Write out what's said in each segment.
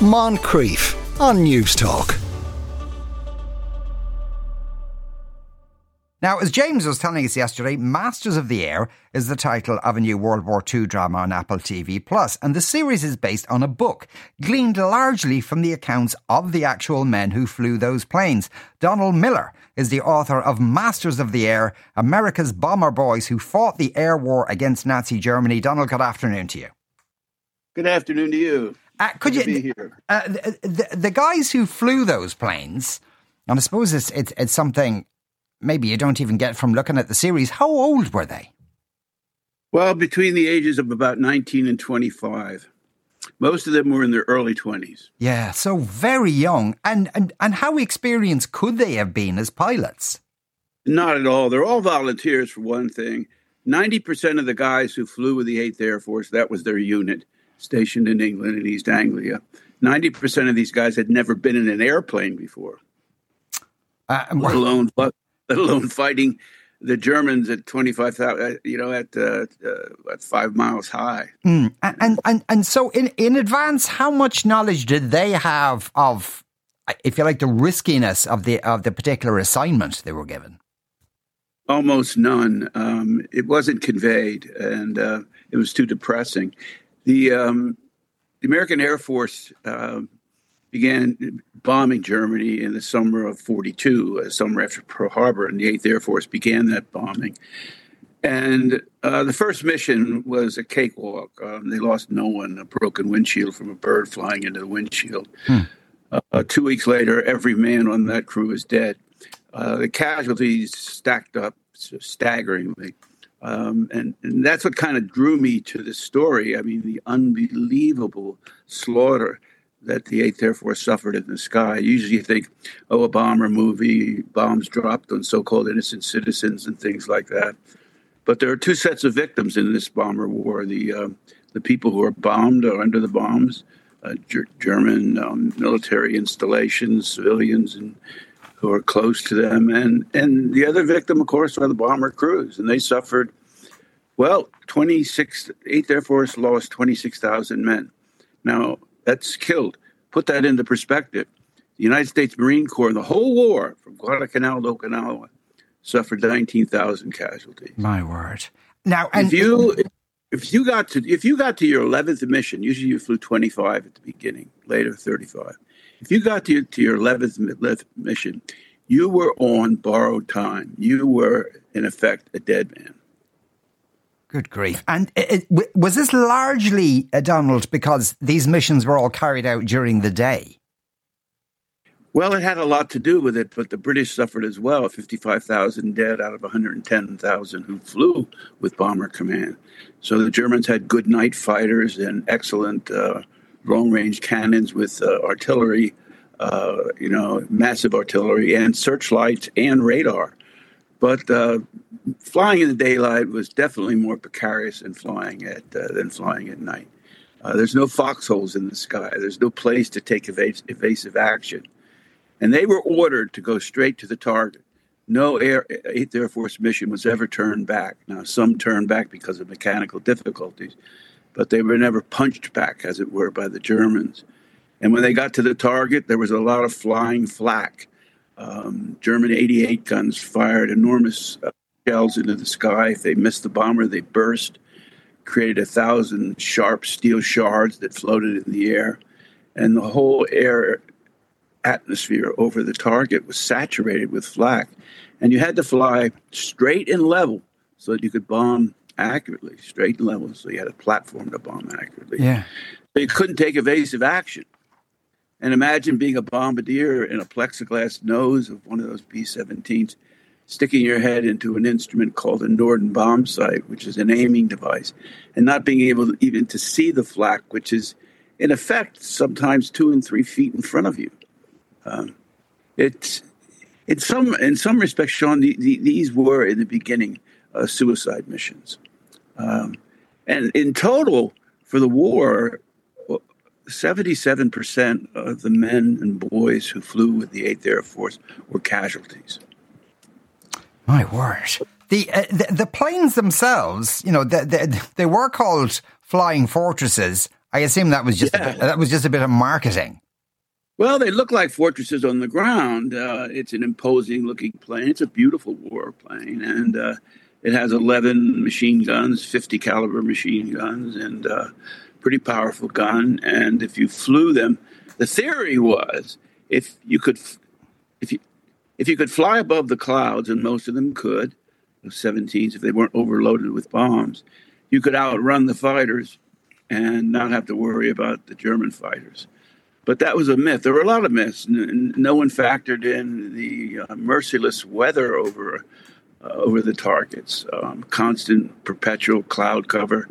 Moncrieff on Newstalk. Now, as James was telling us yesterday, Masters of the Air is the title of a new World War II drama on Apple TV Plus, and the series is based on a book gleaned largely from the accounts of the actual men who flew those planes. Donald Miller is the author of Masters of the Air, America's bomber boys who fought the air war against Nazi Germany. Donald, good afternoon to you. Good afternoon to you. Uh, could you? be here. Uh, the, the, the guys who flew those planes, and I suppose it's, it's it's something maybe you don't even get from looking at the series. How old were they? Well, between the ages of about 19 and 25. Most of them were in their early 20s. Yeah, so very young. And and and how experienced could they have been as pilots? Not at all. They're all volunteers, for one thing. 90% of the guys who flew with the 8th Air Force, that was their unit, stationed in England and East Anglia. 90% of these guys had never been in an airplane before, Uh, let alone, let alone fighting the Germans at 25,000, uh, you know, at, uh, uh, at five miles high. Mm, and, and and so in in advance, how much knowledge did they have of, if you like, the riskiness of the of the particular assignment they were given? Almost none. Um, it wasn't conveyed, and uh, it was too depressing. The um, the American Air Force uh, began bombing Germany in the summer of '42, uh, summer after Pearl Harbor, and the Eighth Air Force began that bombing. And uh, the first mission was a cakewalk. Um, they lost no one, a broken windshield from a bird flying into the windshield. Uh, two weeks later, every man on that crew is dead. Uh, the casualties stacked up staggeringly. Um, and, and that's what kind of drew me to the story. I mean, the unbelievable slaughter that the 8th Air Force suffered in the sky. Usually you think, oh, a bomber movie, bombs dropped on so called innocent citizens and things like that. But there are two sets of victims in this bomber war the, uh, the people who are bombed or under the bombs, uh, Ger- German um, military installations, civilians, and who are close to them. And, and the other victim, of course, are the bomber crews. And they suffered, well, 26, 8th Air Force lost 26,000 men. Now, that's killed. Put that into perspective. The United States Marine Corps, the whole war from Guadalcanal to Okinawa, suffered 19,000 casualties. My word! Now, and if you if you got to if you got to your 11th mission, usually you flew 25 at the beginning, later 35. If you got to your, to your 11th 11th mission, you were on borrowed time. You were in effect a dead man. Good grief. And it, it, was this largely, uh, Donald, because these missions were all carried out during the day? Well, it had a lot to do with it, but the British suffered as well 55,000 dead out of 110,000 who flew with Bomber Command. So the Germans had good night fighters and excellent uh, long range cannons with uh, artillery, uh, you know, massive artillery and searchlights and radar. But uh, flying in the daylight was definitely more precarious than flying at uh, than flying at night. Uh, there's no foxholes in the sky. There's no place to take evas- evasive action, and they were ordered to go straight to the target. No Air Eighth Air Force mission was ever turned back. Now some turned back because of mechanical difficulties, but they were never punched back, as it were, by the Germans. And when they got to the target, there was a lot of flying flak. Um, German 88 guns fired enormous uh, shells into the sky. If they missed the bomber, they burst, created a thousand sharp steel shards that floated in the air. And the whole air atmosphere over the target was saturated with flak. And you had to fly straight and level so that you could bomb accurately, straight and level. So you had a platform to bomb accurately. Yeah. So you couldn't take evasive action. And imagine being a bombardier in a plexiglass nose of one of those B 17s, sticking your head into an instrument called a Norden bomb sight, which is an aiming device, and not being able to, even to see the flak, which is in effect sometimes two and three feet in front of you. Um, it's in some in some respects, Sean, the, the, these were in the beginning uh, suicide missions, um, and in total for the war, seventy-seven percent of the men and boys who flew with the Eighth Air Force were casualties. My word. The, uh, the the planes themselves, you know, they, they, they were called flying fortresses, I assume that was just Yeah. a bit, that was just a bit of marketing. Well, they look like fortresses on the ground. Uh, it's an imposing looking plane. It's a beautiful warplane, and uh, it has 11 machine guns, 50 caliber machine guns, and uh, pretty powerful gun. And if you flew them, the theory was if you could, if you if you could fly above the clouds, and most of them could, the 17s, if they weren't overloaded with bombs, you could outrun the fighters and not have to worry about the German fighters. But that was a myth. There were a lot of myths. No one factored in the uh, merciless weather over uh, over the targets, um, constant, perpetual cloud cover,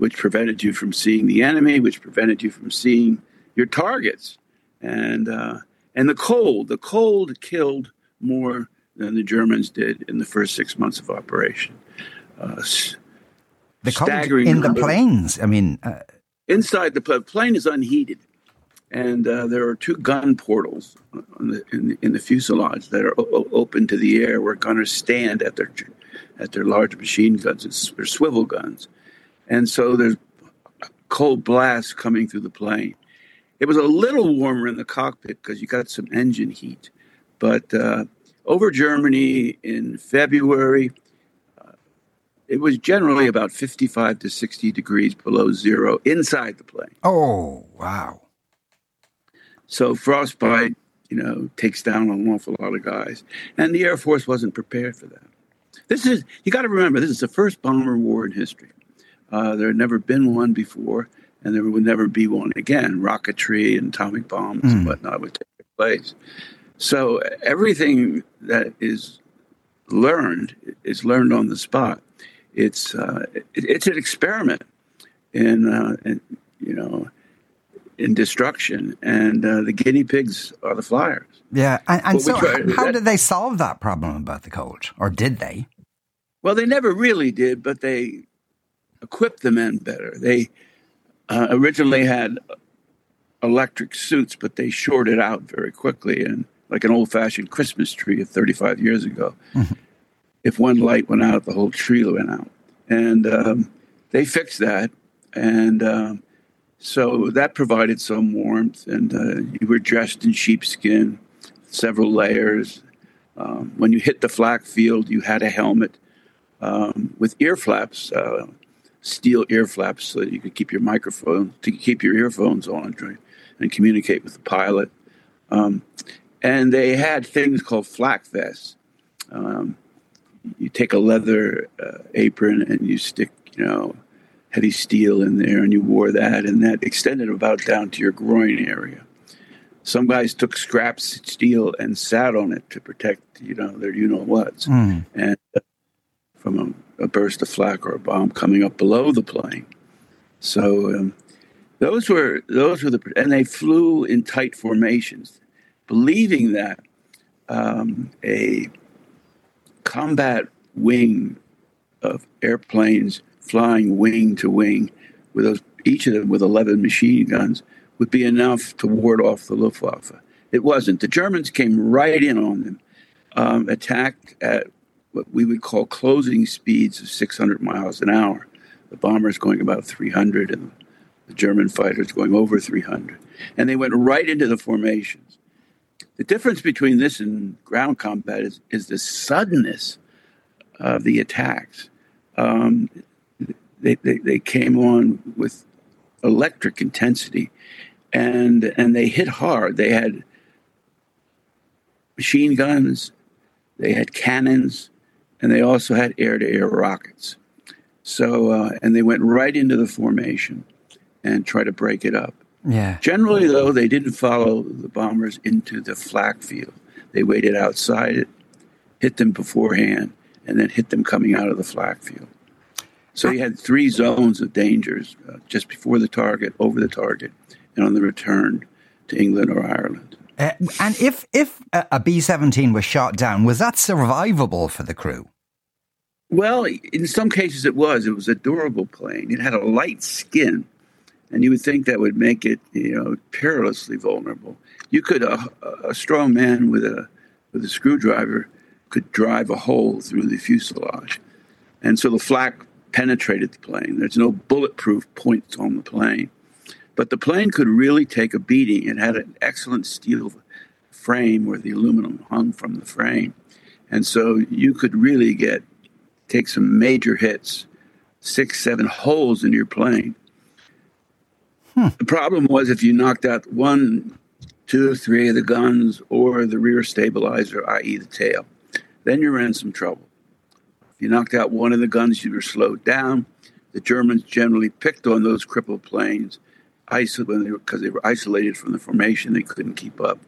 which prevented you from seeing the enemy, which prevented you from seeing your targets, and uh, and the cold. The cold killed more than the Germans did in the first six months of operation. Uh, The cold Staggering in the number. planes. I mean, uh, inside the pl- plane is unheated, and uh, there are two gun portals on the, in, the, in the fuselage that are o- open to the air, where gunners stand at their at their large machine guns. They're swivel guns, and so there's cold blasts coming through the plane. It was a little warmer in the cockpit because you got some engine heat, but uh, over Germany in February, uh, it was generally about 55 to 60 degrees below zero inside the plane. oh wow. So frostbite, you know, takes down an awful lot of guys, and the Air Force wasn't prepared for that. This is you got to remember this is the first bomber war in history. Uh, there had never been one before, and there would never be one again. Rocketry and atomic bombs and whatnot would take place. So everything that is learned is learned on the spot. It's uh, it, it's an experiment in, uh, in you know in destruction, and uh, the guinea pigs are the flyers. Yeah, and, and so tried- how that- did they solve that problem about the cold, or did they? Well, they never really did, but they equipped the men better. They uh, originally had electric suits, but they shorted out very quickly, and like an old-fashioned Christmas tree of 35 years ago. If one light went out, the whole tree went out, and um, they fixed that, and um, so that provided some warmth. And uh, you were dressed in sheepskin, several layers. Um, when you hit the flak field, you had a helmet um, with ear flaps, uh, steel ear flaps, so that you could keep your microphone, to keep your earphones on right, and communicate with the pilot. Um, and they had things called flak vests. Um, you take a leather uh, apron and you stick, you know, heavy steel in there, and you wore that, and that extended about down to your groin area. Some guys took scraps of steel and sat on it to protect, you know, their you know whats, and uh, from a, a burst of flak or a bomb coming up below the plane. So um, those were those were the and they flew in tight formations, believing that um, a combat wing of airplanes flying wing to wing with those each of them with 11 machine guns would be enough to ward off the Luftwaffe. It wasn't. The Germans came right in on them, um, attacked at what we would call closing speeds of 600 miles an hour. The bombers going about 300 and the German fighters going over 300. And they went right into the formations. The difference between this and ground combat is, is the suddenness of the attacks. Um, they, they, they came on with electric intensity and and they hit hard. They had machine guns, they had cannons, and they also had air-to-air rockets. So uh, and they went right into the formation and tried to break it up. Yeah. Generally, though, they didn't follow the bombers into the flak field. They waited outside it, hit them beforehand, and then hit them coming out of the flak field. So you had three zones of dangers uh, just before the target, over the target, and on the return to England or Ireland. Uh, and if if a B seventeen was shot down, was that survivable for the crew? Well, in some cases it was. It was a durable plane. It had a light skin, and you would think that would make it, you know, perilously vulnerable. You could a strong man with a with a screwdriver could drive a hole through the fuselage, and so the flak penetrated the plane. There's no bulletproof points on the plane, But the plane could really take a beating. It had an excellent steel frame where the aluminum hung from the frame. And so you could really get take some major hits, six, seven holes in your plane. Hmm. The problem was if you knocked out one, two, three of the guns or the rear stabilizer, i.e., the tail, then you're in some trouble. If you knocked out one of the guns, you were slowed down. The Germans generally picked on those crippled planes because they were isolated from the formation. They couldn't keep up,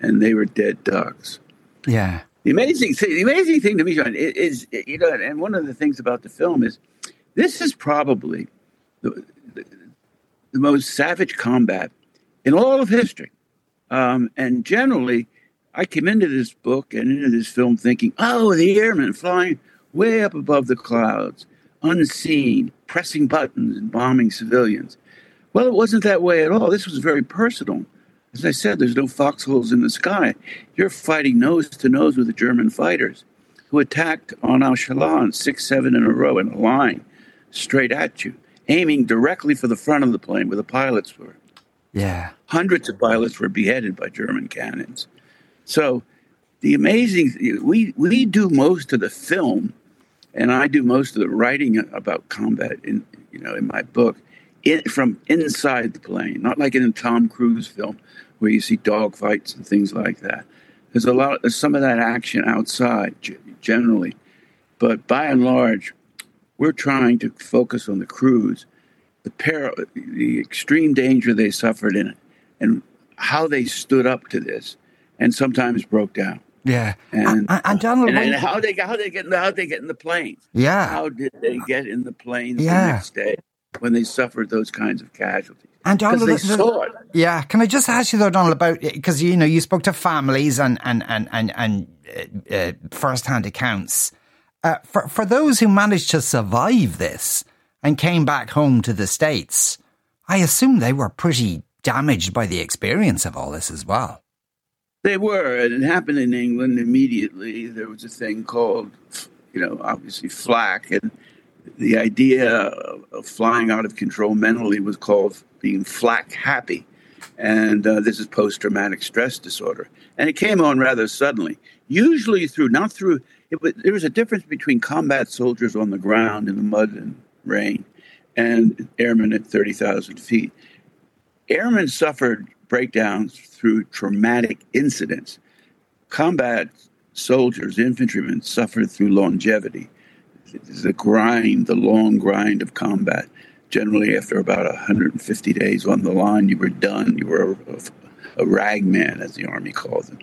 and they were dead ducks. Yeah. The amazing thing, the amazing thing to me, John, is, is you know, and one of the things about the film is this is probably the, the, the most savage combat in all of history. Um, and generally, I came into this book and into this film thinking, oh, the airmen flying way up above the clouds, unseen, pressing buttons and bombing civilians. Well, it wasn't that way at all. This was very personal. As I said, there's no foxholes in the sky. You're fighting nose to nose with the German fighters who attacked on echelon six, seven in a row in a line straight at you, aiming directly for the front of the plane where the pilots were. Yeah. Hundreds of pilots were beheaded by German cannons. So the amazing we we do most of the film and I do most of the writing about combat in you know in my book from inside the plane, not like in a Tom Cruise film where you see dogfights and things like that. There's a lot, there's some of that action outside generally, but by and large, we're trying to focus on the crews, the peril, the extreme danger they suffered in it, and how they stood up to this, and sometimes broke down. Yeah, and and, and Donald, and, and how they how they get how they get in the planes. Yeah, how did they get in the planes yeah. the next day when they suffered those kinds of casualties? And Donald, they saw it. Yeah, can I just ask you though, Donald, about because you know you spoke to families and and and and, and uh, uh, first-hand accounts. Uh, for for those who managed to survive this and came back home to the states, I assume they were pretty damaged by the experience of all this as well. They were, and it happened in England immediately. There was a thing called, you know, obviously flak, and the idea of flying out of control mentally was called being flak happy. And uh, this is post traumatic stress disorder. And it came on rather suddenly, usually through, not through, was, there was a difference between combat soldiers on the ground in the mud and rain and airmen at 30,000 feet. Airmen suffered breakdowns through traumatic incidents. Combat soldiers, infantrymen, suffered through longevity. The grind, the long grind of combat. Generally, after about 150 days on the line, you were done. You were a, a rag man, as the Army calls it.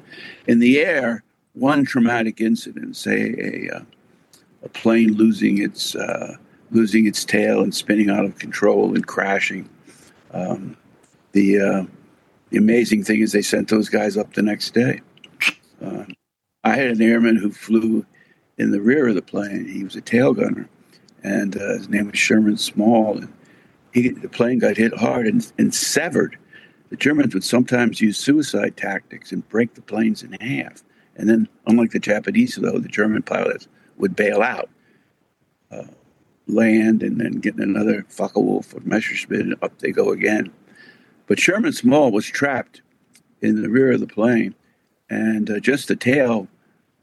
In the air, one traumatic incident, say a, uh, a plane losing its, uh, losing its tail and spinning out of control and crashing, um, the uh, the amazing thing is they sent those guys up the next day. Uh, I had an airman who flew in the rear of the plane. He was a tail gunner, and uh, his name was Sherman Small. And he, the plane got hit hard and, and severed. The Germans would sometimes use suicide tactics and break the planes in half. And then, unlike the Japanese, though, the German pilots would bail out, uh, land, and then get another Focke-Wulf or Messerschmitt, and up they go again. But Sherman Small was trapped in the rear of the plane, and uh, just the tail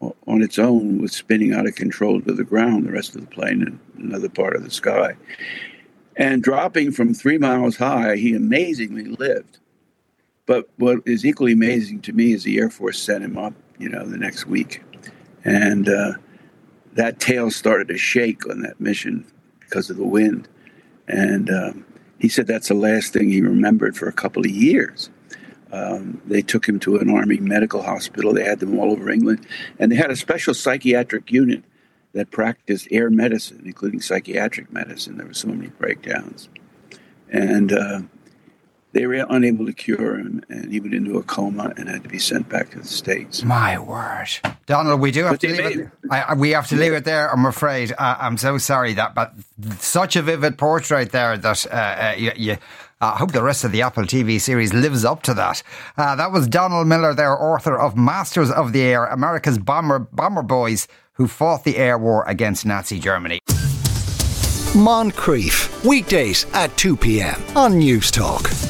on its own was spinning out of control to the ground, the rest of the plane in another part of the sky. And dropping from three miles high, he amazingly lived. But what is equally amazing to me is the Air Force sent him up, you know, the next week. And uh, that tail started to shake on that mission because of the wind. And um, he said that's the last thing he remembered for a couple of years. Um, they took him to an army medical hospital. They had them all over England, and they had a special psychiatric unit that practiced air medicine, including psychiatric medicine. There were so many breakdowns, and uh, they were unable to cure him, and he went into a coma and had to be sent back to the states. My word, Donald, we do have but to leave made, it. I, we have to leave it there. I'm afraid. Uh, I'm so sorry that, but such a vivid portrait there that uh, uh, you, you I hope the rest of the Apple TV series lives up to that. Uh, that was Donald Miller, there, author of Masters of the Air, America's bomber bomber boys who fought the air war against Nazi Germany. Moncrieff, weekdays at 2 p.m. on Newstalk.